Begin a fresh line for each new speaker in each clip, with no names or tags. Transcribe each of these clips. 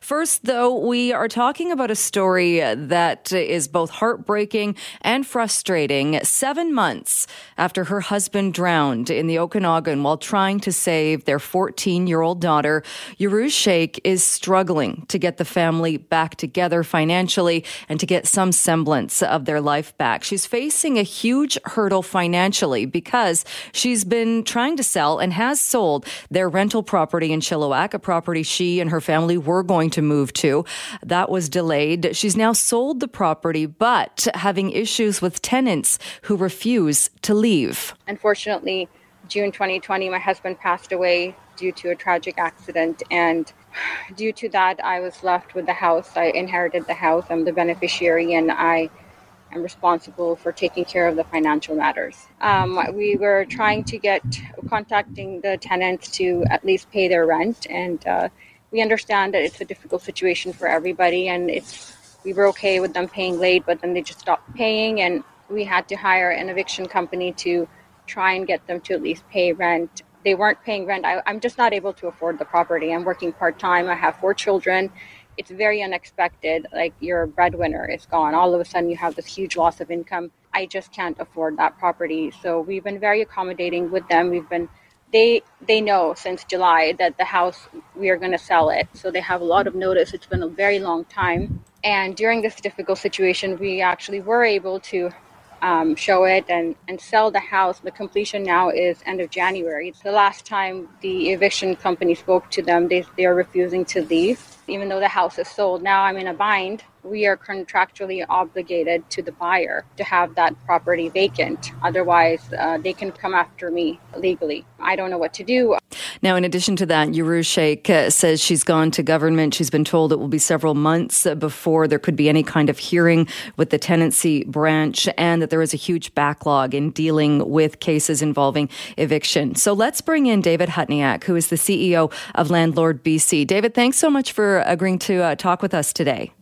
First, though, we are talking about a story that is both heartbreaking and frustrating. Seven months after her husband drowned in the Okanagan while trying to save their 14 year old daughter, Yuruz Sheikh is struggling to get the family back together financially and to get some semblance of their life back. She's facing a huge hurdle financially because she's been trying to sell and has sold their rental property in Chilliwack, a property she and her family were going to move to. That was delayed. She's now sold the property, but having issues with tenants who refuse to leave.
Unfortunately, June 2020, my husband passed away due to a tragic accident. And due to that, I was left with the house. I inherited the house. I'm the beneficiary, and I am responsible for taking care of the financial matters. Um, we were trying to get contacting the tenants to at least pay their rent, and uh, we understand that it's a difficult situation for everybody, and it's we were okay with them paying late, but then they just stopped paying, and we had to hire an eviction company to try and get them to at least pay rent. They weren't paying rent. I, I'm just not able to afford the property. I'm working part time. I have four children. It's very unexpected. Like your breadwinner is gone. All of a sudden, you have this huge loss of income. I just can't afford that property. So we've been very accommodating with them. We've been they they know since July that the house we are going to sell it. So they have a lot of notice. It's been a very long time. And during this difficult situation, we actually were able to um, show it and, and sell the house. The completion now is end of January. The last time the eviction company spoke to them, they, they are refusing to leave, even though the house is sold. Now I'm in a bind we are contractually obligated to the buyer to have that property vacant. Otherwise, uh, they can come after me legally. I don't know what to do.
Now, in addition to that, Yuruz Sheikh uh, says she's gone to government. She's been told it will be several months before there could be any kind of hearing with the tenancy branch and that there is a huge backlog in dealing with cases involving eviction. So let's bring in David Hutniak, who is the CEO of Landlord BC. David, thanks so much for agreeing to uh, talk with us today.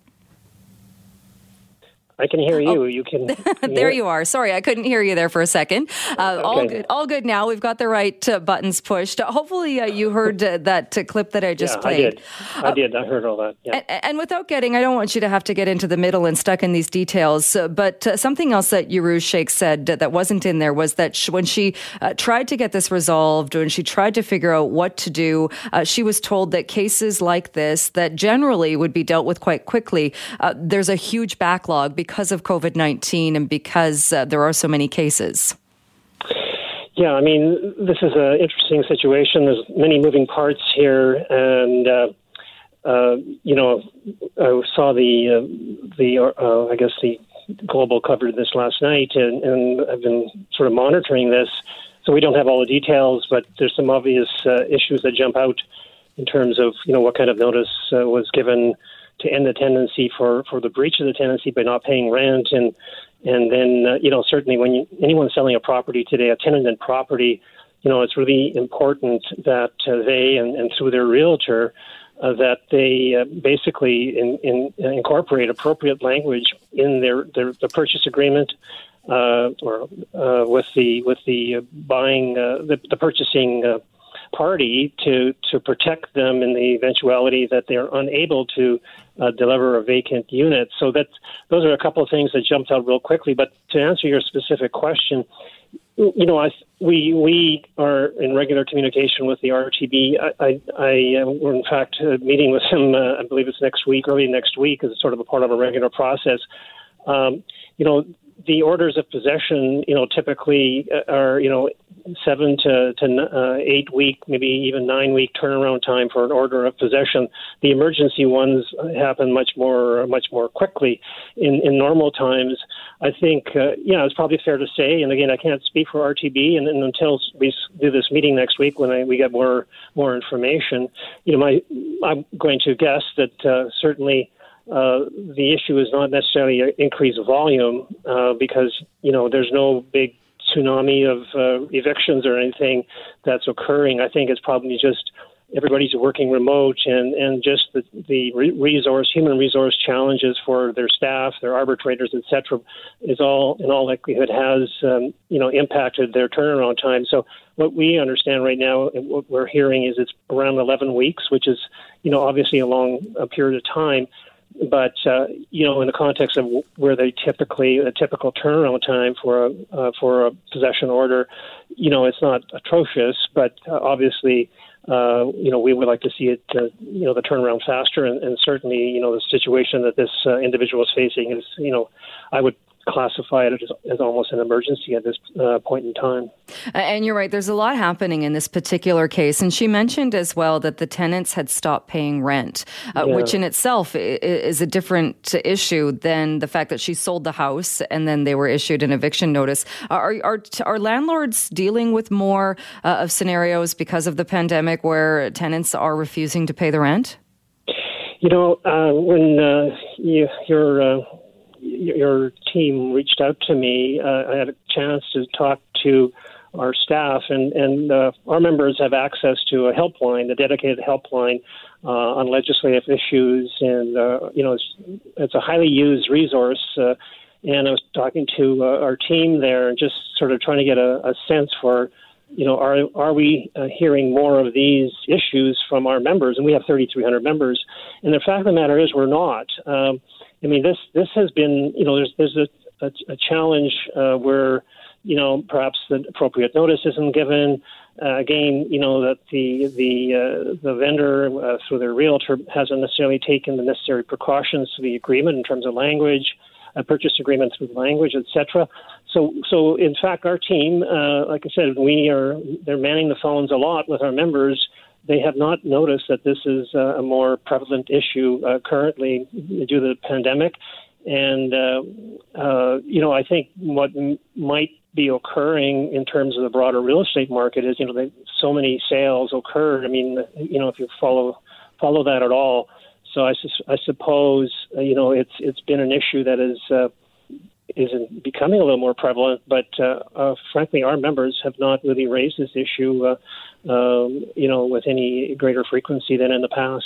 I can hear you. Oh. You can.
there you are. Sorry, I couldn't hear you there for a second. Uh, okay. All good. All good now. We've got the right uh, buttons pushed. hopefully, uh, you heard uh, that uh, clip that I just
yeah,
played.
I did. I uh, did. I heard all that.
Yeah. And, and, without getting, I don't want you to have to get into the middle and stuck in these details. but something else that Yuruz Sheikh said that wasn't in there was that she, when she tried to get this resolved, when she tried to figure out what to do, she was told that cases like this, that generally would be dealt with quite quickly, there's a huge backlog because of COVID 19 and because uh, there are so many cases?
Yeah, I mean, this is an interesting situation. There's many moving parts here, and uh, uh, you know, I saw the uh, the uh, I guess the global covered this last night, and, and I've been sort of monitoring this. So we don't have all the details, but there's some obvious uh, issues that jump out in terms of you know what kind of notice uh, was given to end the tenancy for, for the breach of the tenancy by not paying rent. And and then uh, you know certainly when you, anyone's selling a property today, a tenant tenanted property, you know it's really important that uh, they and, and through their realtor uh, that they uh, basically in, in, incorporate appropriate language in their, their the purchase agreement uh, or uh, with the with the buying the, the purchasing party to to protect them in the eventuality that they're unable to uh, deliver a vacant unit. So that those are a couple of things that jumped out real quickly. But to answer your specific question, you know, I, we we are in regular communication with the RTB. I, I, I we're in fact uh, meeting with them. Uh, I believe it's next week, early next week, as sort of a part of a regular process. Um, you know, the orders of possession, you know, typically uh, are, you know, seven to, to uh, eight week, maybe even nine week turnaround time for an order of possession. The emergency ones happen much more, much more quickly. In, in normal times, I think, uh, yeah, it's probably fair to say, and again, I can't speak for RTB, and, and until we do this meeting next week when I, we get more, more information, you know, my, I'm going to guess that uh, certainly uh, the issue is not necessarily increased volume uh, because you know there's no big tsunami of uh, evictions or anything that's occurring. I think it's probably just everybody's working remote and, and just the, the resource, human resource challenges for their staff, their arbitrators, etc., is all in all likelihood has um, you know impacted their turnaround time. So what we understand right now, and what we're hearing is it's around 11 weeks, which is you know obviously a long a period of time. But uh, you know, in the context of where they typically a typical turnaround time for a uh, for a possession order, you know, it's not atrocious, but uh, obviously uh, you know, we would like to see it, uh, you know, the turnaround faster, and, and certainly, you know, the situation that this uh, individual is facing is, you know, I would classify it as, as almost an emergency at this uh, point in time.
And you're right, there's a lot happening in this particular case. And she mentioned as well that the tenants had stopped paying rent, uh, yeah. which in itself is a different issue than the fact that she sold the house and then they were issued an eviction notice. Are, are, are landlords dealing with more uh, of scenarios because of the pandemic where tenants are refusing to pay the rent?
You know, uh, when uh, you, you're uh, your team reached out to me, uh, I had a chance to talk to our staff, and, and uh, our members have access to a helpline, a dedicated helpline uh, on legislative issues, and uh, you know it's, it's a highly used resource. Uh, and I was talking to uh, our team there, and just sort of trying to get a, a sense for, you know, are are we uh, hearing more of these issues from our members? And we have 3,300 members, and the fact of the matter is, we're not. Um, I mean, this this has been, you know, there's there's a, a, a challenge uh, where, you know, perhaps the appropriate notice isn't given. Uh, again, you know that the the uh, the vendor uh, through their realtor hasn't necessarily taken the necessary precautions to the agreement in terms of language, purchase agreement through language, etc. So, so in fact, our team, uh, like I said, we are they're manning the phones a lot with our members they have not noticed that this is uh, a more prevalent issue uh, currently due to the pandemic. And, uh, uh, you know, I think what m- might be occurring in terms of the broader real estate market is, you know, so many sales occurred. I mean, you know, if you follow follow that at all. So I, su- I suppose, uh, you know, it's it's been an issue that is uh, is becoming a little more prevalent. But uh, uh, frankly, our members have not really raised this issue, uh, um, you know, with any greater frequency than in the past.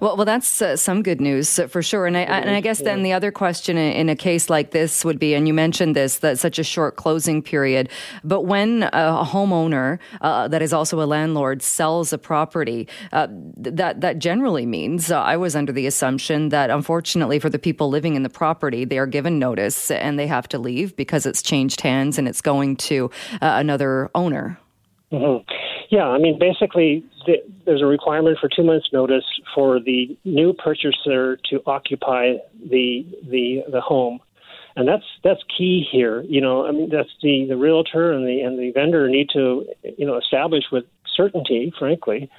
Well, well, that's uh, some good news uh, for sure. And I, and I guess then the other question in a case like this would be, and you mentioned this, that such a short closing period. But when a homeowner uh, that is also a landlord sells a property, that that generally means I was under the assumption that unfortunately for the people living in the property, they are given notice and they have to leave because it's changed hands and it's going to another owner.
Mm-hmm. Yeah, I mean, basically, the, there's a requirement for two months' notice for the new purchaser to occupy the the the home, and that's that's key here. You know, I mean, that's the the realtor and the and the vendor need to you know establish with certainty, frankly,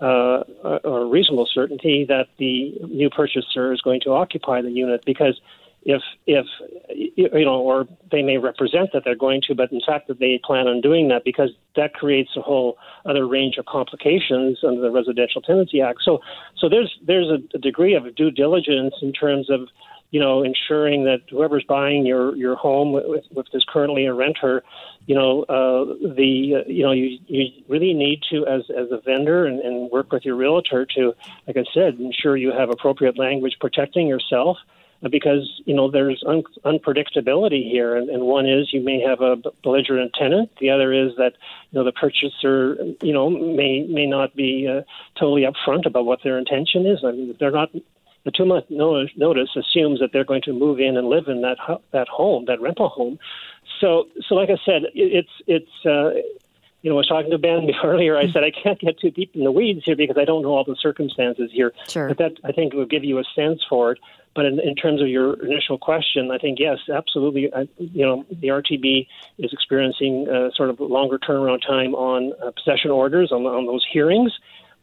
uh, or reasonable certainty that the new purchaser is going to occupy the unit because if if you know, or they may represent that they're going to, but in fact that they plan on doing that because that creates a whole other range of complications under the Residential Tenancy Act. So so there's there's a, degree of due diligence in terms of you know ensuring that whoever's buying your your home with, with this currently a renter you know uh, the uh, you know you you really need to as as a vendor and, and work with your realtor to like I said ensure you have appropriate language protecting yourself because you know there's un- unpredictability here, and, and one is you may have a belligerent tenant. The other is that you know the purchaser you know may may not be uh, totally upfront about what their intention is. I mean, they're not. The two month notice assumes that they're going to move in and live in that that home, that rental home. So, so like I said, it's it's. Uh, you know, I was talking to Ben earlier. I said I can't get too deep in the weeds here because I don't know all the circumstances here.
Sure.
But that I think will give you a sense for it. But in, in terms of your initial question, I think yes, absolutely. I, you know, the RTB is experiencing uh, sort of longer turnaround time on uh, possession orders on, on those hearings.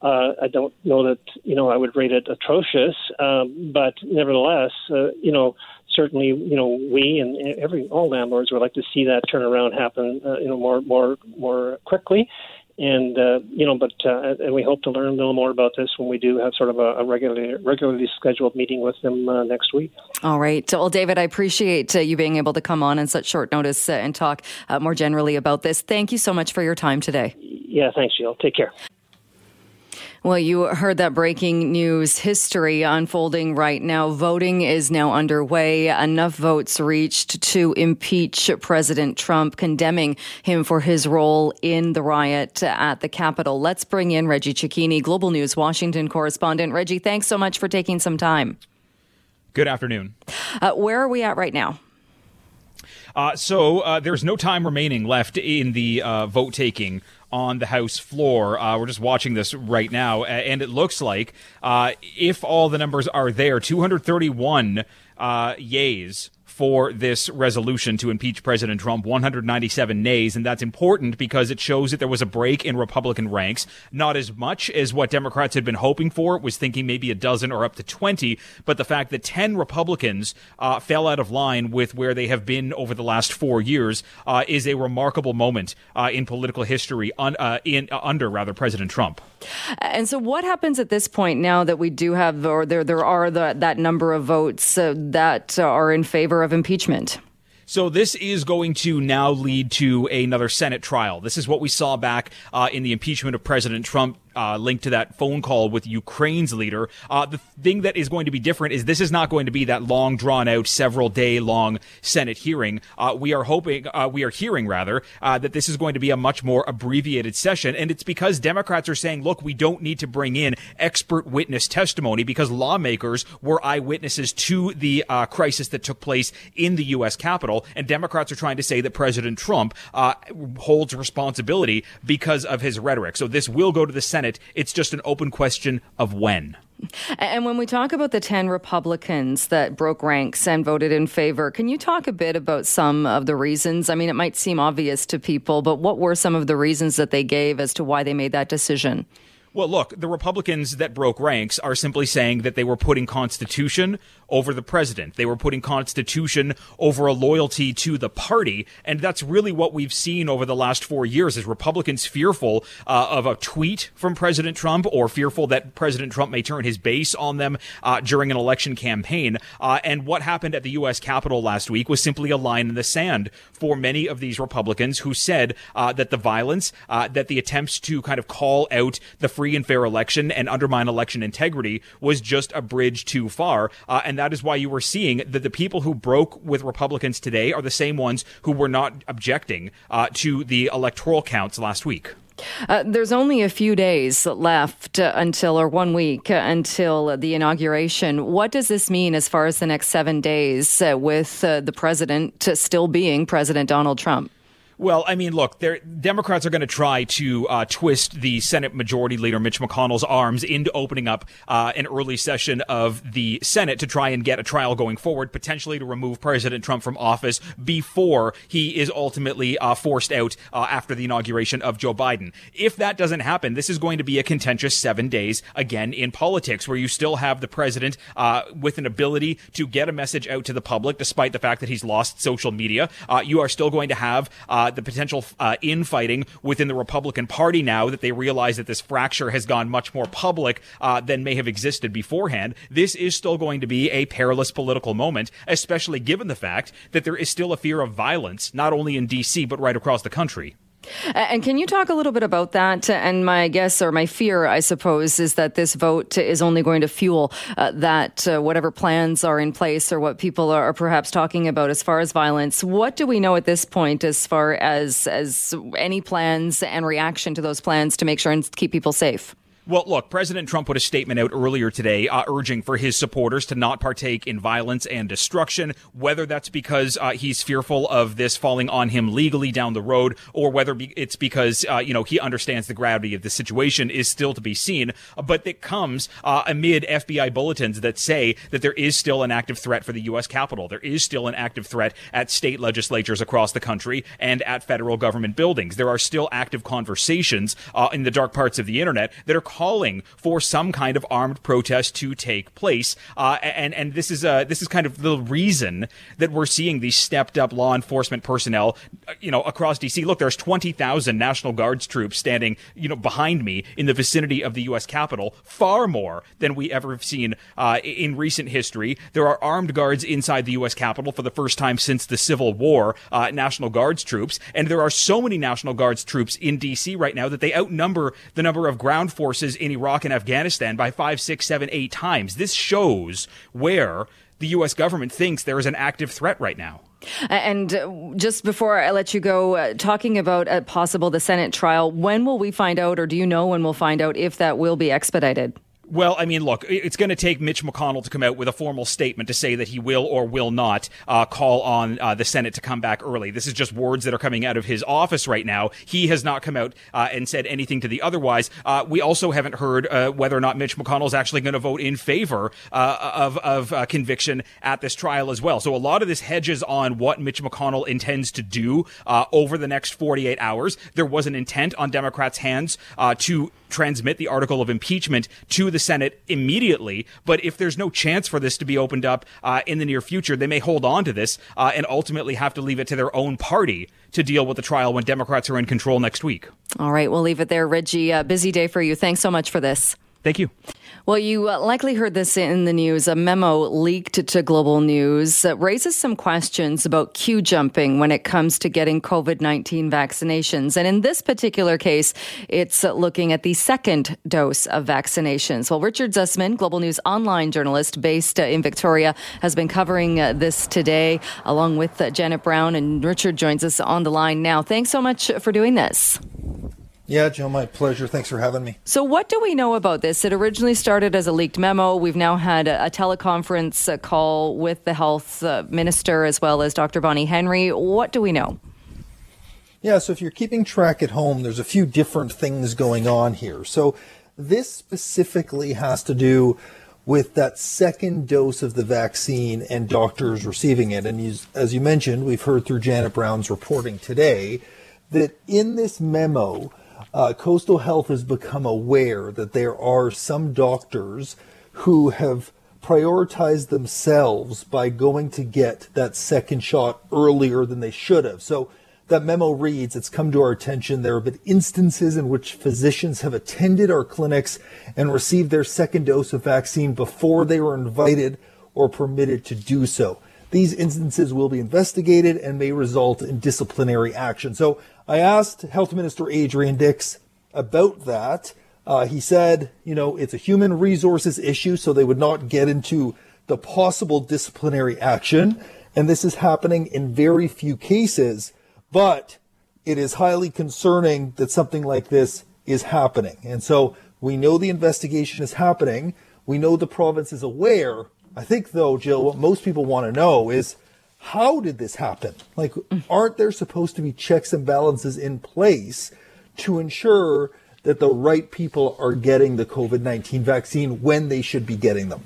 Uh, I don't know that you know I would rate it atrocious, um, but nevertheless, uh, you know, certainly, you know, we and every all landlords would like to see that turnaround happen, uh, you know, more more more quickly and uh, you know, but uh, and we hope to learn a little more about this when we do have sort of a, a regularly regularly scheduled meeting with them uh, next week.
All right. Well, David, I appreciate uh, you being able to come on in such short notice uh, and talk uh, more generally about this. Thank you so much for your time today.
Yeah, thanks, Jill. Take care.
Well, you heard that breaking news history unfolding right now. Voting is now underway. Enough votes reached to impeach President Trump, condemning him for his role in the riot at the Capitol. Let's bring in Reggie Cecchini, Global News Washington correspondent. Reggie, thanks so much for taking some time.
Good afternoon.
Uh, where are we at right now?
Uh, so uh, there's no time remaining left in the uh, vote taking on the House floor. Uh, we're just watching this right now, and it looks like uh, if all the numbers are there, 231 uh, yays for this resolution to impeach President Trump, 197 nays, and that's important because it shows that there was a break in Republican ranks. Not as much as what Democrats had been hoping for, was thinking maybe a dozen or up to 20, but the fact that 10 Republicans uh, fell out of line with where they have been over the last four years uh, is a remarkable moment uh, in political history un- uh, in uh, under rather President Trump.
And so, what happens at this point now that we do have, or there there are the, that number of votes uh, that are in favor of impeachment?
So this is going to now lead to another Senate trial. This is what we saw back uh, in the impeachment of President Trump uh, linked to that phone call with Ukraine's leader. Uh, the thing that is going to be different is this is not going to be that long, drawn out, several day long Senate hearing. Uh, we are hoping, uh, we are hearing rather, uh, that this is going to be a much more abbreviated session. And it's because Democrats are saying, look, we don't need to bring in expert witness testimony because lawmakers were eyewitnesses to the uh, crisis that took place in the U.S. Capitol. And Democrats are trying to say that President Trump holds responsibility because of his rhetoric. So this will go to the Senate Senate. It's just an open question of when.
And when we talk about the 10 Republicans that broke ranks and voted in favor, can you talk a bit about some of the reasons? I mean, it might seem obvious to people, but what were some of the reasons that they gave as to why they made that decision?
Well, look, the Republicans that broke ranks are simply saying that they were putting Constitution over the president. They were putting Constitution over a loyalty to the party. And that's really what we've seen over the last four years is Republicans fearful uh, of a tweet from President Trump or fearful that President Trump may turn his base on them uh, during an election campaign. Uh, and what happened at the U.S. Capitol last week was simply a line in the sand for many of these Republicans who said uh, that the violence, uh, that the attempts to kind of call out the free and fair election and undermine election integrity was just a bridge too far. Uh, and that is why you were seeing that the people who broke with Republicans today are the same ones who were not objecting uh, to the electoral counts last week.
Uh, there's only a few days left uh, until, or one week uh, until the inauguration. What does this mean as far as the next seven days uh, with the president still being President Donald Trump?
Well, I mean, look, Democrats are going to try to uh, twist the Senate Majority Leader Mitch McConnell's arms into opening up uh, an early session of the Senate to try and get a trial going forward, potentially to remove President Trump from office before he is ultimately uh, forced out uh, after the inauguration of Joe Biden. If that doesn't happen, this is going to be a contentious seven days again in politics, where you still have the president uh, with an ability to get a message out to the public, despite the fact that he's lost social media. Uh, you are still going to have uh, the potential uh, infighting within the Republican Party now that they realize that this fracture has gone much more public uh, than may have existed beforehand. This is still going to be a perilous political moment, especially given the fact that there is still a fear of violence, not only in D.C., but right across the country.
And can you talk a little bit about that? And my guess or my fear, I suppose, is that this vote is only going to fuel uh, that uh, whatever plans are in place or what people are perhaps talking about as far as violence. What do we know at this point as far as as any plans and reaction to those plans to make sure and keep people safe?
Well, look, President Trump put a statement out earlier today uh, urging for his supporters to not partake in violence and destruction, whether that's because uh, he's fearful of this falling on him legally down the road or whether be- it's because, uh, you know, he understands the gravity of the situation is still to be seen. But it comes uh, amid FBI bulletins that say that there is still an active threat for the U.S. Capitol. There is still an active threat at state legislatures across the country and at federal government buildings. There are still active conversations uh, in the dark parts of the internet that are calling for some kind of armed protest to take place. Uh, and and this is uh, this is kind of the reason that we're seeing these stepped up law enforcement personnel, uh, you know, across DC. Look, there's 20,000 National Guards troops standing, you know, behind me in the vicinity of the U.S. Capitol, far more than we ever have seen uh, in recent history. There are armed guards inside the U.S. Capitol for the first time since the Civil War, uh, National Guards troops, and there are so many National Guards troops in DC right now that they outnumber the number of ground forces in Iraq and Afghanistan by five, six, seven, eight times. This shows where the U.S. government thinks there is an active threat right now.
And uh, just before I let you go, uh, talking about a possible the Senate trial, when will we find out, or do you know when we'll find out if that will be expedited?
Well, I mean, look, it's going to take Mitch McConnell to come out with a formal statement to say that he will or will not uh, call on uh, the Senate to come back early. This is just words that are coming out of his office right now. He has not come out uh, and said anything to the otherwise. Uh, we also haven't heard uh, whether or not Mitch McConnell is actually going to vote in favor uh, of, of conviction at this trial as well. So a lot of this hedges on what Mitch McConnell intends to do over the next 48 hours. There was an intent on Democrats' hands to transmit the article of impeachment to the Senate immediately. But if there's no chance for this to be opened up uh, in the near future, they may hold on to this uh, and ultimately have to leave it to their own party to deal with the trial when Democrats are in control next week.
All right, we'll leave it there, Reggie. Uh, busy day for you. Thanks so much for this.
Thank you.
Well, you uh, likely heard this in the news. A memo leaked to Global News that raises some questions about queue jumping when it comes to getting COVID 19 vaccinations. And in this particular case, it's looking at the second dose of vaccinations. Well, Richard Zussman, Global News online journalist based uh, in Victoria, has been covering uh, this today along with Janet Brown. And Richard joins us on the line now. Thanks so much for doing this.
Yeah, Joe, my pleasure. Thanks for having me.
So, what do we know about this? It originally started as a leaked memo. We've now had a, a teleconference a call with the health uh, minister as well as Dr. Bonnie Henry. What do we know?
Yeah, so if you're keeping track at home, there's a few different things going on here. So, this specifically has to do with that second dose of the vaccine and doctors receiving it. And as you mentioned, we've heard through Janet Brown's reporting today that in this memo, uh, Coastal Health has become aware that there are some doctors who have prioritized themselves by going to get that second shot earlier than they should have. So that memo reads, it's come to our attention there have been instances in which physicians have attended our clinics and received their second dose of vaccine before they were invited or permitted to do so. These instances will be investigated and may result in disciplinary action. So I asked Health Minister Adrian Dix about that. Uh, he said, you know, it's a human resources issue, so they would not get into the possible disciplinary action. And this is happening in very few cases, but it is highly concerning that something like this is happening. And so we know the investigation is happening. We know the province is aware. I think, though, Jill, what most people want to know is how did this happen? Like, aren't there supposed to be checks and balances in place to ensure that the right people are getting the COVID 19 vaccine when they should be getting them?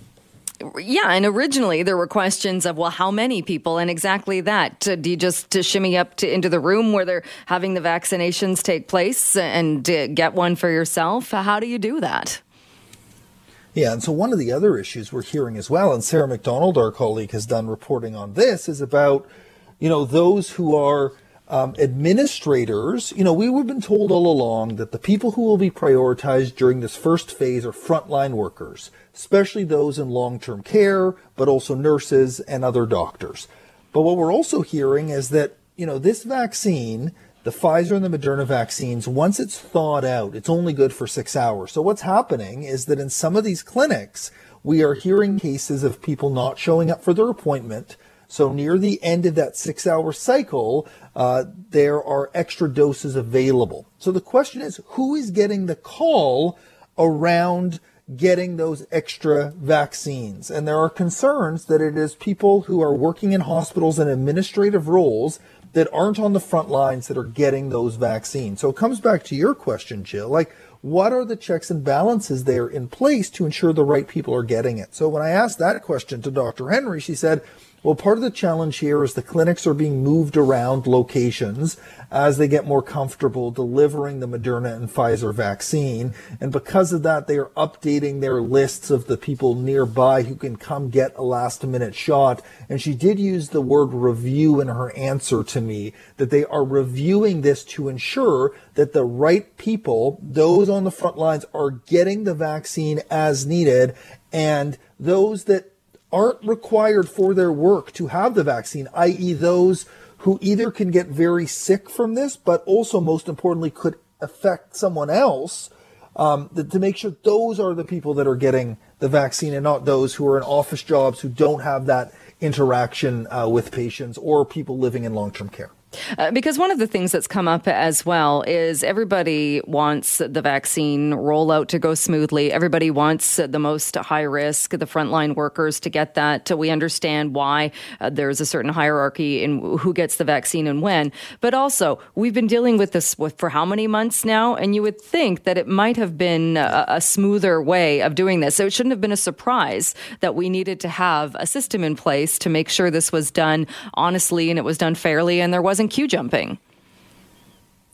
Yeah, and originally there were questions of, well, how many people? And exactly that. Uh, do you just to shimmy up to, into the room where they're having the vaccinations take place and uh, get one for yourself? How do you do that?
Yeah, and so one of the other issues we're hearing as well, and Sarah McDonald, our colleague, has done reporting on this, is about, you know, those who are um, administrators. You know, we have been told all along that the people who will be prioritized during this first phase are frontline workers, especially those in long-term care, but also nurses and other doctors. But what we're also hearing is that, you know, this vaccine the Pfizer and the Moderna vaccines, once it's thawed out, it's only good for six hours. So what's happening is that in some of these clinics, we are hearing cases of people not showing up for their appointment. So near the end of that six hour cycle, uh, there are extra doses available. So the question is, who is getting the call around getting those extra vaccines? And there are concerns that it is people who are working in hospitals and administrative roles that aren't on the front lines that are getting those vaccines. So it comes back to your question, Jill. Like, what are the checks and balances there in place to ensure the right people are getting it? So when I asked that question to Dr. Henry, she said, well, part of the challenge here is the clinics are being moved around locations as they get more comfortable delivering the Moderna and Pfizer vaccine. And because of that, they are updating their lists of the people nearby who can come get a last minute shot. And she did use the word review in her answer to me that they are reviewing this to ensure that the right people, those on the front lines are getting the vaccine as needed and those that aren't required for their work to have the vaccine, i.e., those who either can get very sick from this, but also, most importantly, could affect someone else. um, to make sure those are the people that are getting the vaccine and not those who are in office jobs who don't have that interaction uh, with patients or people living in long-term care.
Uh, because one of the things that's come up as well is everybody wants the vaccine rollout to go smoothly. Everybody wants the most high risk, the frontline workers to get that. We understand why uh, there's a certain hierarchy in who gets the vaccine and when. But also, we've been dealing with this for how many months now? And you would think that it might have been a, a smoother way of doing this. So it shouldn't have been a surprise that we needed to have a system in place to make sure this was done honestly and it was done fairly and there was wasn't queue jumping.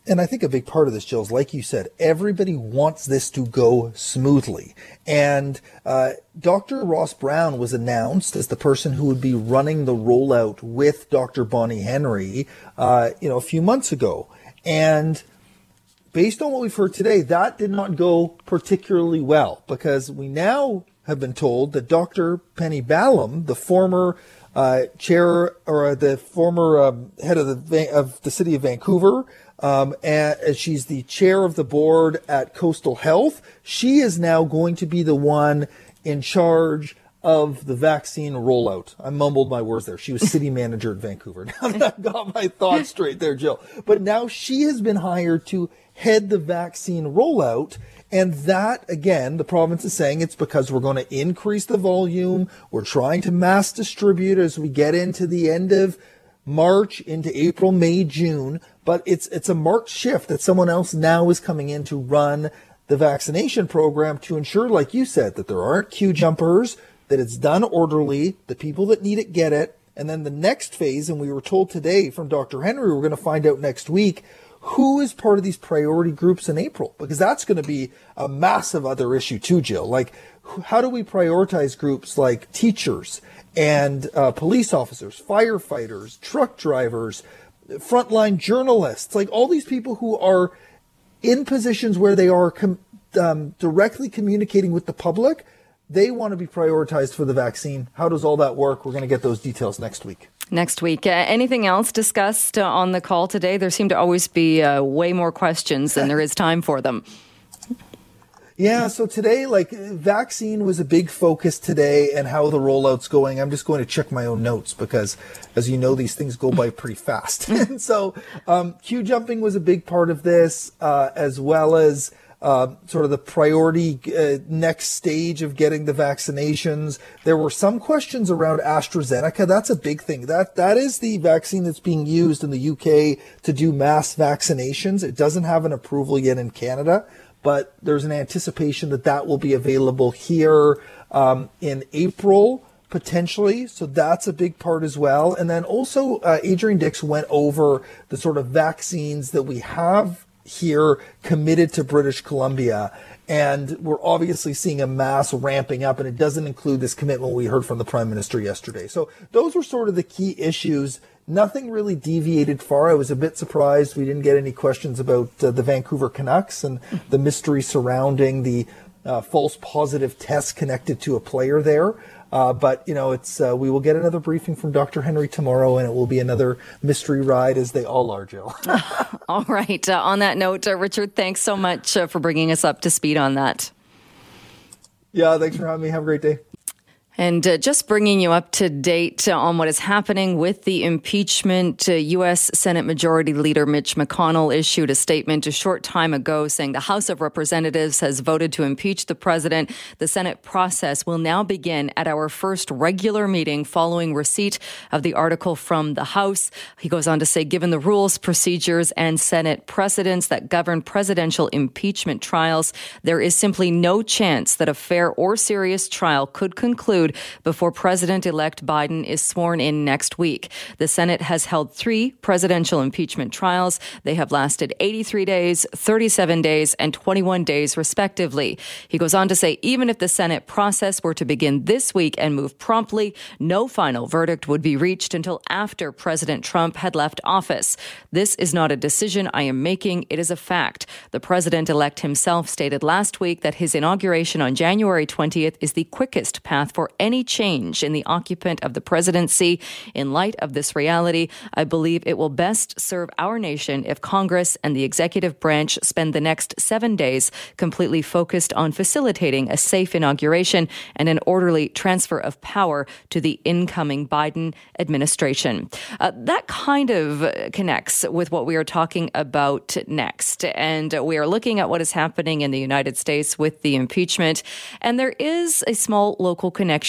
And I think a big part of this, Jill, is like you said, everybody wants this to go smoothly. And uh, Dr. Ross Brown was announced as the person who would be running the rollout with Dr. Bonnie Henry, uh, you know, a few months ago. And based on what we've heard today, that did not go particularly well because we now have been told that Dr. Penny Ballem, the former uh, chair or the former um, head of the of the city of Vancouver. Um, and she's the chair of the board at Coastal Health. She is now going to be the one in charge of the vaccine rollout. I mumbled my words there. She was city manager at Vancouver. Now that I've got my thoughts straight there, Jill. But now she has been hired to head the vaccine rollout. And that, again, the province is saying it's because we're going to increase the volume. We're trying to mass distribute as we get into the end of March, into April, May, June. But it's, it's a marked shift that someone else now is coming in to run the vaccination program to ensure, like you said, that there aren't queue jumpers, that it's done orderly, the people that need it get it. And then the next phase, and we were told today from Dr. Henry, we're going to find out next week who is part of these priority groups in April? Because that's going to be a massive other issue too, Jill. Like, how do we prioritize groups like teachers and uh, police officers, firefighters, truck drivers, frontline journalists, like all these people who are in positions where they are com- um, directly communicating with the public? They want to be prioritized for the vaccine. How does all that work? We're going to get those details next week
next week. Uh, anything else discussed uh, on the call today? There seem to always be uh, way more questions than there is time for them.
Yeah, so today, like, vaccine was a big focus today and how the rollout's going. I'm just going to check my own notes because, as you know, these things go by pretty fast. and so, um, queue jumping was a big part of this, uh, as well as uh, sort of the priority uh, next stage of getting the vaccinations. There were some questions around AstraZeneca. That's a big thing. That that is the vaccine that's being used in the UK to do mass vaccinations. It doesn't have an approval yet in Canada, but there's an anticipation that that will be available here um, in April potentially. So that's a big part as well. And then also, uh, Adrian Dix went over the sort of vaccines that we have here committed to British Columbia. And we're obviously seeing a mass ramping up, and it doesn't include this commitment we heard from the Prime Minister yesterday. So those were sort of the key issues. Nothing really deviated far. I was a bit surprised we didn't get any questions about uh, the Vancouver Canucks and the mystery surrounding the uh, false positive test connected to a player there. Uh, but you know, it's uh, we will get another briefing from Dr. Henry tomorrow, and it will be another mystery ride, as they all are, Jill.
all right. Uh, on that note, uh, Richard, thanks so much uh, for bringing us up to speed on that.
Yeah, thanks for having me. Have a great day.
And uh, just bringing you up to date on what is happening with the impeachment, uh, U.S. Senate Majority Leader Mitch McConnell issued a statement a short time ago saying the House of Representatives has voted to impeach the president. The Senate process will now begin at our first regular meeting following receipt of the article from the House. He goes on to say, given the rules, procedures, and Senate precedents that govern presidential impeachment trials, there is simply no chance that a fair or serious trial could conclude conclude before President elect Biden is sworn in next week. The Senate has held three presidential impeachment trials. They have lasted 83 days, 37 days, and 21 days, respectively. He goes on to say even if the Senate process were to begin this week and move promptly, no final verdict would be reached until after President Trump had left office. This is not a decision I am making, it is a fact. The president elect himself stated last week that his inauguration on January 20th is the quickest path for any change in the occupant of the presidency. In light of this reality, I believe it will best serve our nation if Congress and the executive branch spend the next seven days completely focused on facilitating a safe inauguration and an orderly transfer of power to the incoming Biden administration. Uh, that kind of connects with what we are talking about next. And we are looking at what is happening in the United States with the impeachment. And there is a small local connection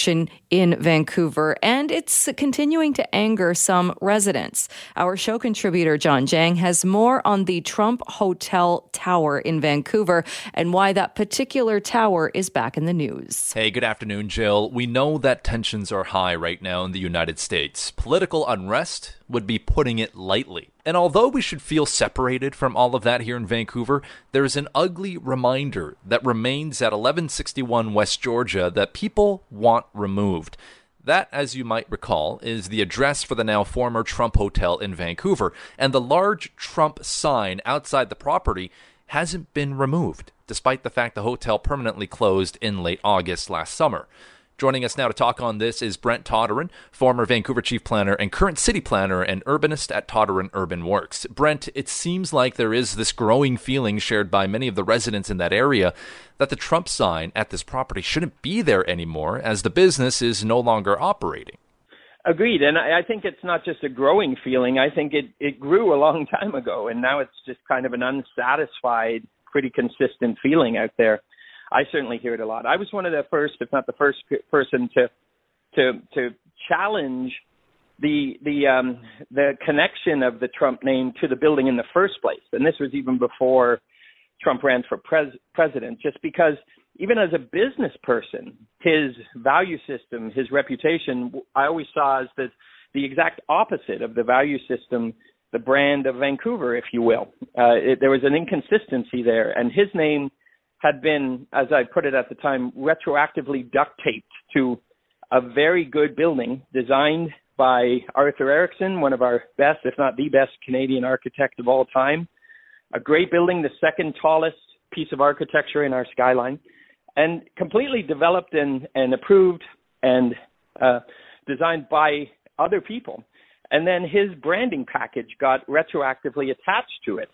in Vancouver, and it's continuing to anger some residents. Our show contributor, John Jang, has more on the Trump Hotel Tower in Vancouver and why that particular tower is back in the news.
Hey, good afternoon, Jill. We know that tensions are high right now in the United States. Political unrest would be putting it lightly. And although we should feel separated from all of that here in Vancouver, there is an ugly reminder that remains at 1161 West Georgia that people want removed. That, as you might recall, is the address for the now former Trump Hotel in Vancouver, and the large Trump sign outside the property hasn't been removed, despite the fact the hotel permanently closed in late August last summer. Joining us now to talk on this is Brent Toderian, former Vancouver chief planner and current city planner and urbanist at Toderian Urban Works. Brent, it seems like there is this growing feeling shared by many of the residents in that area that the Trump sign at this property shouldn't be there anymore as the business is no longer operating.
Agreed, and I, think it's not just a growing feeling. I think it it grew a long time ago, and now it's just kind of an unsatisfied, pretty consistent feeling out there. I certainly hear it a lot. I was one of the first, if not the first person to to to challenge the the um, the connection of the Trump name to the building in the first place, and this was even before Trump ran for pres- president. Just because, even as a business person, his value system, his reputation, I always saw as the the exact opposite of the value system, the brand of Vancouver, if you will. Uh, it, there was an inconsistency there, and his name had been, as I put it at the time, retroactively duct taped to a very good building designed by Arthur Erickson, one of our best, if not the best, Canadian architect of all time. A great building, the second tallest piece of architecture in our skyline, and completely developed and, and approved and uh, designed by other people. And then his branding package got retroactively attached to it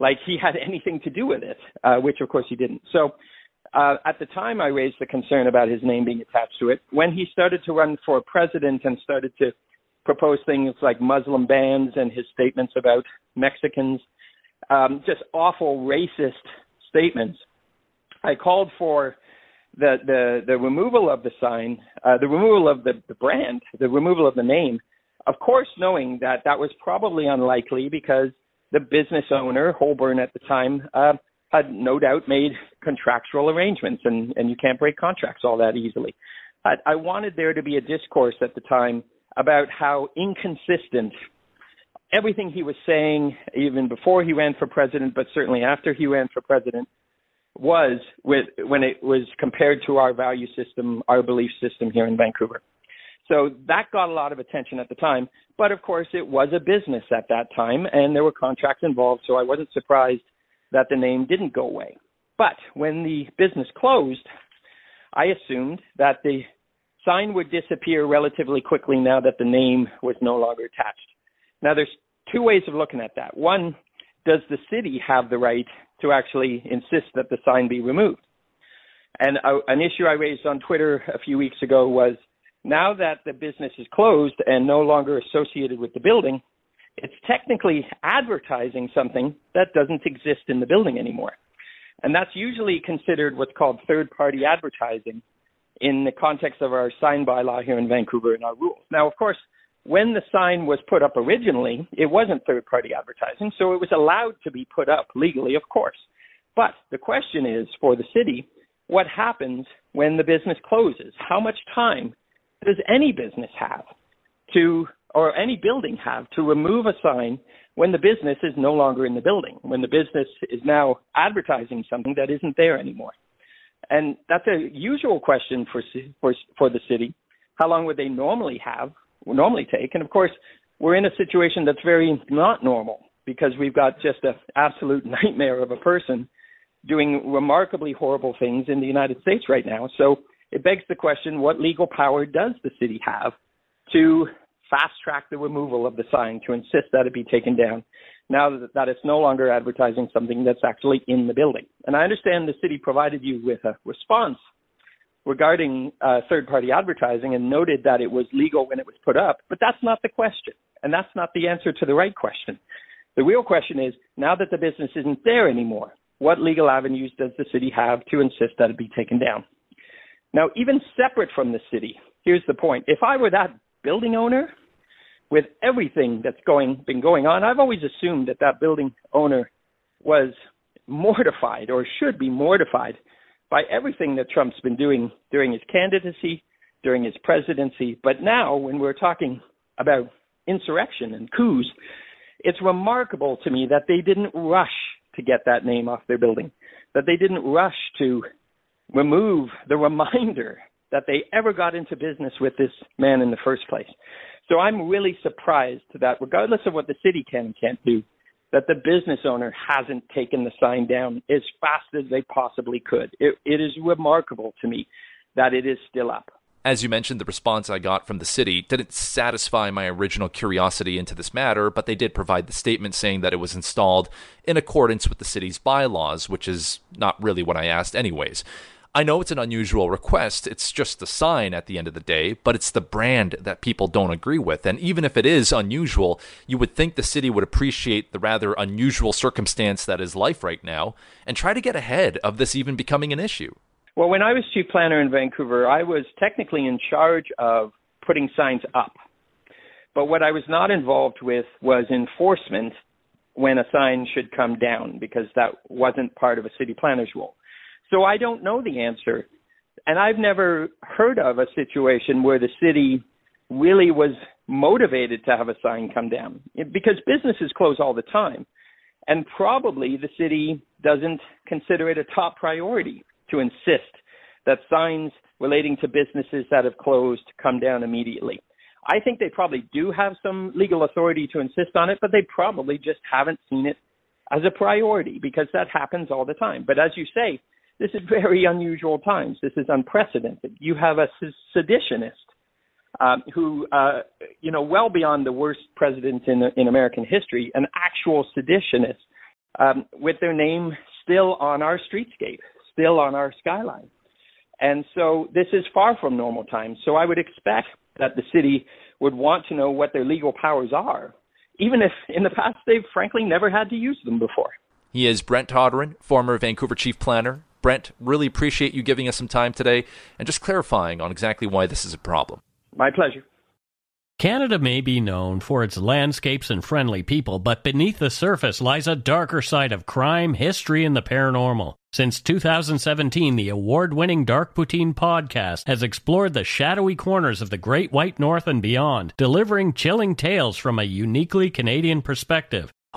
like he had anything to do with it, uh, which of course he didn't. So uh, at the time, I raised the concern about his name being attached to it. When he started to run for president and started to propose things like Muslim bans and his statements about Mexicans, um, just awful racist statements, I called for the the, the removal of the sign, uh, the removal of the, the brand, the removal of the name. Of course, knowing that that was probably unlikely because the business owner, Holborn at the time, uh, had no doubt made contractual arrangements, and, and you can't break contracts all that easily. I, I wanted there to be a discourse at the time about how inconsistent everything he was saying, even before he ran for president, but certainly after he ran for president, was with, when it was compared to our value system, our belief system here in Vancouver. So that got a lot of attention at the time. But of course, it was a business at that time, and there were contracts involved, so I wasn't surprised that the name didn't go away. But when the business closed, I assumed that the sign would disappear relatively quickly now that the name was no longer attached. Now, there's two ways of looking at that. One, does the city have the right to actually insist that the sign be removed? And uh, an issue I raised on Twitter a few weeks ago was now that the business is closed and no longer associated with the building, it's technically advertising something that doesn't exist in the building anymore. And that's usually considered what's called third party advertising in the context of our sign bylaw here in Vancouver and our rules. Now, of course, when the sign was put up originally, it wasn't third party advertising, so it was allowed to be put up legally, of course. But the question is for the city, what happens when the business closes? How much time does any business have to, or any building have to remove a sign when the business is no longer in the building, when the business is now advertising something that isn't there anymore? And that's a usual question for for for the city. How long would they normally have, normally take? And of course, we're in a situation that's very not normal because we've got just an absolute nightmare of a person doing remarkably horrible things in the United States right now. So it begs the question what legal power does the city have to fast track the removal of the sign to insist that it be taken down now that, it's no longer advertising something that's actually in the building. And I understand the city provided you with a response regarding uh, third party advertising and noted that it was legal when it was put up, but that's not the question. And that's not the answer to the right question. The real question is now that the business isn't there anymore, what legal avenues does the city have to insist that it be taken down? Now, even separate from the city, here's the point. If I were that building owner, with everything that's going been going on, I've always assumed that that building owner was mortified or should be mortified by everything that Trump's been doing during his candidacy, during his presidency. But now, when we're talking about insurrection and coups, it's remarkable to me that they didn't rush to get that name off their building, that they didn't rush to remove the reminder that they ever got into business with this man in the first place. So I'm really surprised that regardless of what the city can and can't do, that the business owner hasn't taken the sign down as fast as they possibly could. It, it is remarkable to me that it is still up.
As you mentioned, the response I got from the city didn't satisfy my original curiosity into this matter, but they did provide the statement saying that it was installed in accordance with the city's bylaws, which is not really what I asked, anyways. I know it's an unusual request. It's just a sign at the end of the day, but it's the brand that people don't agree with. And even if it is unusual, you would think the city would appreciate the rather unusual circumstance that is life right now and try to get ahead of this even becoming an issue.
Well, when I was chief planner in Vancouver, I was technically in charge of putting signs up. But what I was not involved with was enforcement when a sign should come down because that wasn't part of a city planner's role. So I don't know the answer. And I've never heard of a situation where the city really was motivated to have a sign come down because businesses close all the time. And probably the city doesn't consider it a top priority to insist that signs relating to businesses that have closed come down immediately. I think they probably do have some legal authority to insist on it, but they probably just haven't seen it as a priority because that happens all the time. But as you say, this is very unusual times. This is unprecedented. You have a seditionist um, who, uh, you know, well beyond the worst president in in American history, an actual seditionist um, with their name still on our streetscape, still on our skyline. And so this is far from normal times. So I would expect that the city would want to know what their legal powers are, even if in the past they've frankly never had to use them before.
He is Brent Toderian, former Vancouver chief planner, Brent, really appreciate you giving us some time today and just clarifying on exactly why this is a problem.
My pleasure.
Canada may be known for its landscapes and friendly people, but beneath the surface lies a darker side of crime, history, and the paranormal. Since 2017, the award winning Dark Poutine podcast has explored the shadowy corners of the Great White North and beyond, delivering chilling tales from a uniquely Canadian perspective.